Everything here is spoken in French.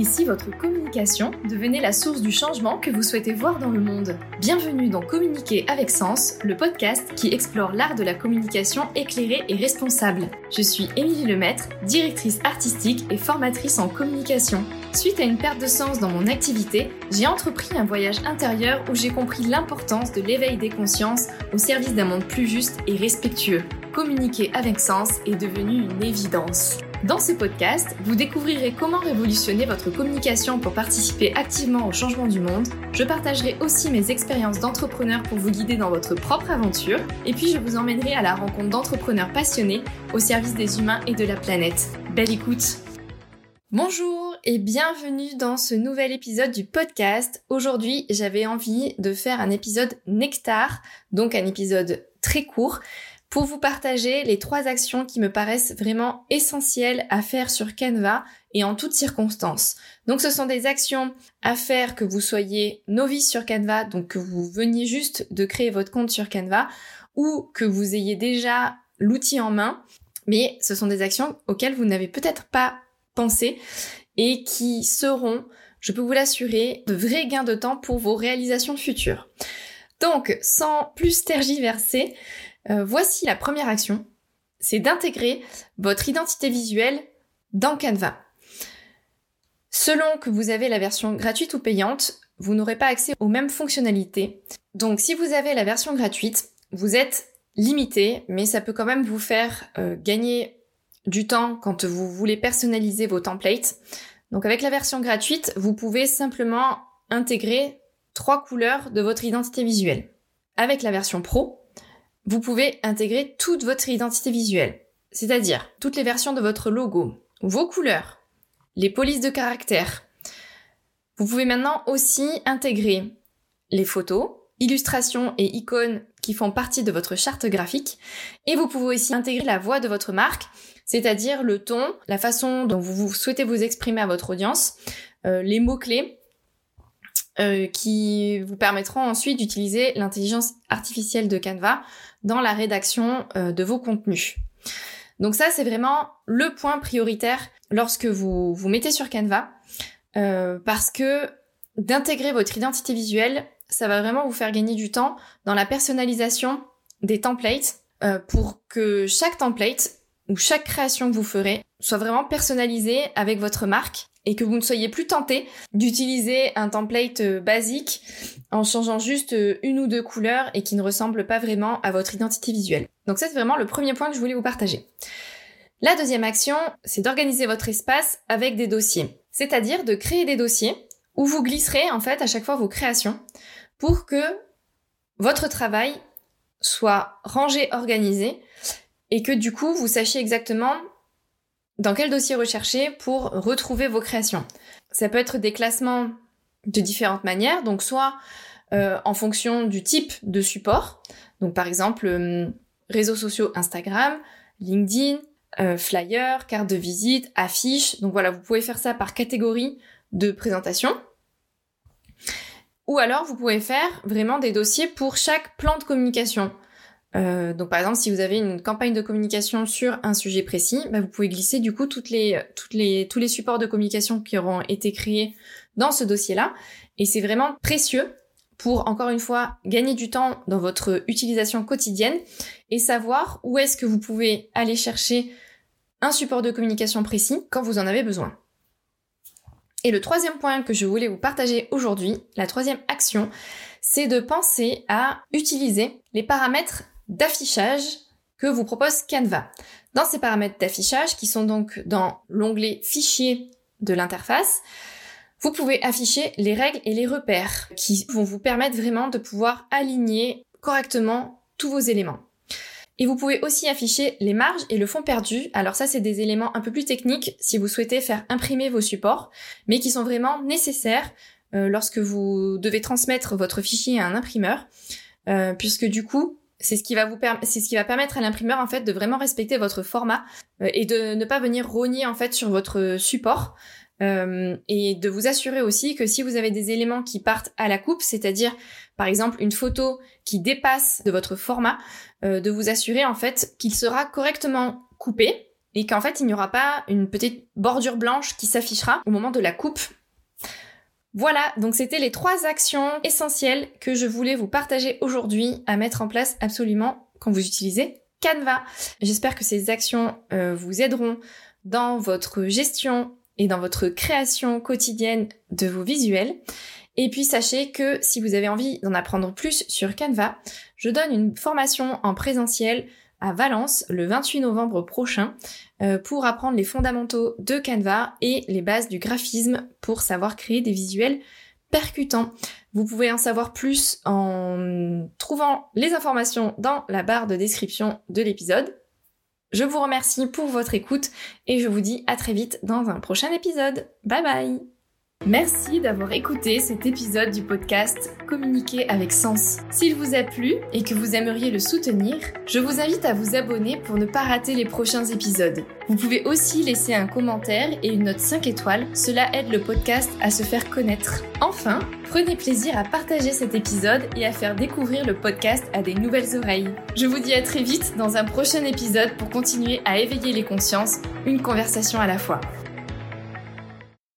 Si votre communication devenait la source du changement que vous souhaitez voir dans le monde Bienvenue dans Communiquer avec Sens, le podcast qui explore l'art de la communication éclairée et responsable. Je suis Émilie Lemaître, directrice artistique et formatrice en communication. Suite à une perte de sens dans mon activité, j'ai entrepris un voyage intérieur où j'ai compris l'importance de l'éveil des consciences au service d'un monde plus juste et respectueux. Communiquer avec sens est devenu une évidence. Dans ce podcast, vous découvrirez comment révolutionner votre communication pour participer activement au changement du monde. Je partagerai aussi mes expériences d'entrepreneur pour vous guider dans votre propre aventure. Et puis je vous emmènerai à la rencontre d'entrepreneurs passionnés au service des humains et de la planète. Belle écoute Bonjour et bienvenue dans ce nouvel épisode du podcast. Aujourd'hui, j'avais envie de faire un épisode nectar, donc un épisode très court pour vous partager les trois actions qui me paraissent vraiment essentielles à faire sur Canva et en toutes circonstances. Donc ce sont des actions à faire que vous soyez novice sur Canva, donc que vous veniez juste de créer votre compte sur Canva ou que vous ayez déjà l'outil en main, mais ce sont des actions auxquelles vous n'avez peut-être pas pensé et qui seront, je peux vous l'assurer, de vrais gains de temps pour vos réalisations futures. Donc, sans plus tergiverser, euh, voici la première action, c'est d'intégrer votre identité visuelle dans Canva. Selon que vous avez la version gratuite ou payante, vous n'aurez pas accès aux mêmes fonctionnalités. Donc si vous avez la version gratuite, vous êtes limité, mais ça peut quand même vous faire euh, gagner du temps quand vous voulez personnaliser vos templates. Donc avec la version gratuite, vous pouvez simplement intégrer trois couleurs de votre identité visuelle. Avec la version pro, vous pouvez intégrer toute votre identité visuelle, c'est-à-dire toutes les versions de votre logo, vos couleurs, les polices de caractère. Vous pouvez maintenant aussi intégrer les photos, illustrations et icônes qui font partie de votre charte graphique. Et vous pouvez aussi intégrer la voix de votre marque, c'est-à-dire le ton, la façon dont vous souhaitez vous exprimer à votre audience, euh, les mots-clés euh, qui vous permettront ensuite d'utiliser l'intelligence artificielle de Canva dans la rédaction euh, de vos contenus. Donc ça, c'est vraiment le point prioritaire lorsque vous vous mettez sur Canva, euh, parce que d'intégrer votre identité visuelle, ça va vraiment vous faire gagner du temps dans la personnalisation des templates pour que chaque template ou chaque création que vous ferez soit vraiment personnalisée avec votre marque et que vous ne soyez plus tenté d'utiliser un template euh, basique en changeant juste euh, une ou deux couleurs et qui ne ressemble pas vraiment à votre identité visuelle. Donc ça c'est vraiment le premier point que je voulais vous partager. La deuxième action, c'est d'organiser votre espace avec des dossiers. C'est-à-dire de créer des dossiers où vous glisserez en fait à chaque fois vos créations pour que votre travail soit rangé, organisé et que du coup vous sachiez exactement dans quel dossier rechercher pour retrouver vos créations. Ça peut être des classements de différentes manières, donc soit euh, en fonction du type de support, donc par exemple euh, réseaux sociaux Instagram, LinkedIn, euh, flyer, carte de visite, affiche, donc voilà, vous pouvez faire ça par catégorie de présentation. Ou alors vous pouvez faire vraiment des dossiers pour chaque plan de communication. Euh, donc par exemple, si vous avez une campagne de communication sur un sujet précis, bah, vous pouvez glisser du coup toutes les, toutes les, tous les supports de communication qui auront été créés dans ce dossier-là. Et c'est vraiment précieux pour, encore une fois, gagner du temps dans votre utilisation quotidienne et savoir où est-ce que vous pouvez aller chercher un support de communication précis quand vous en avez besoin. Et le troisième point que je voulais vous partager aujourd'hui, la troisième action, c'est de penser à utiliser les paramètres d'affichage que vous propose Canva. Dans ces paramètres d'affichage, qui sont donc dans l'onglet Fichier de l'interface, vous pouvez afficher les règles et les repères qui vont vous permettre vraiment de pouvoir aligner correctement tous vos éléments. Et vous pouvez aussi afficher les marges et le fond perdu. Alors ça, c'est des éléments un peu plus techniques si vous souhaitez faire imprimer vos supports, mais qui sont vraiment nécessaires euh, lorsque vous devez transmettre votre fichier à un imprimeur, euh, puisque du coup, c'est ce qui va vous c'est ce qui va permettre à l'imprimeur en fait de vraiment respecter votre format euh, et de ne pas venir rogner en fait sur votre support euh, et de vous assurer aussi que si vous avez des éléments qui partent à la coupe, c'est-à-dire par exemple une photo qui dépasse de votre format, euh, de vous assurer en fait qu'il sera correctement coupé et qu'en fait il n'y aura pas une petite bordure blanche qui s'affichera au moment de la coupe. Voilà, donc c'était les trois actions essentielles que je voulais vous partager aujourd'hui à mettre en place absolument quand vous utilisez Canva. J'espère que ces actions euh, vous aideront dans votre gestion et dans votre création quotidienne de vos visuels. Et puis sachez que si vous avez envie d'en apprendre plus sur Canva, je donne une formation en présentiel à Valence le 28 novembre prochain pour apprendre les fondamentaux de Canva et les bases du graphisme pour savoir créer des visuels percutants. Vous pouvez en savoir plus en trouvant les informations dans la barre de description de l'épisode. Je vous remercie pour votre écoute et je vous dis à très vite dans un prochain épisode. Bye bye Merci d'avoir écouté cet épisode du podcast Communiquer avec sens. S'il vous a plu et que vous aimeriez le soutenir, je vous invite à vous abonner pour ne pas rater les prochains épisodes. Vous pouvez aussi laisser un commentaire et une note 5 étoiles, cela aide le podcast à se faire connaître. Enfin, prenez plaisir à partager cet épisode et à faire découvrir le podcast à des nouvelles oreilles. Je vous dis à très vite dans un prochain épisode pour continuer à éveiller les consciences, une conversation à la fois.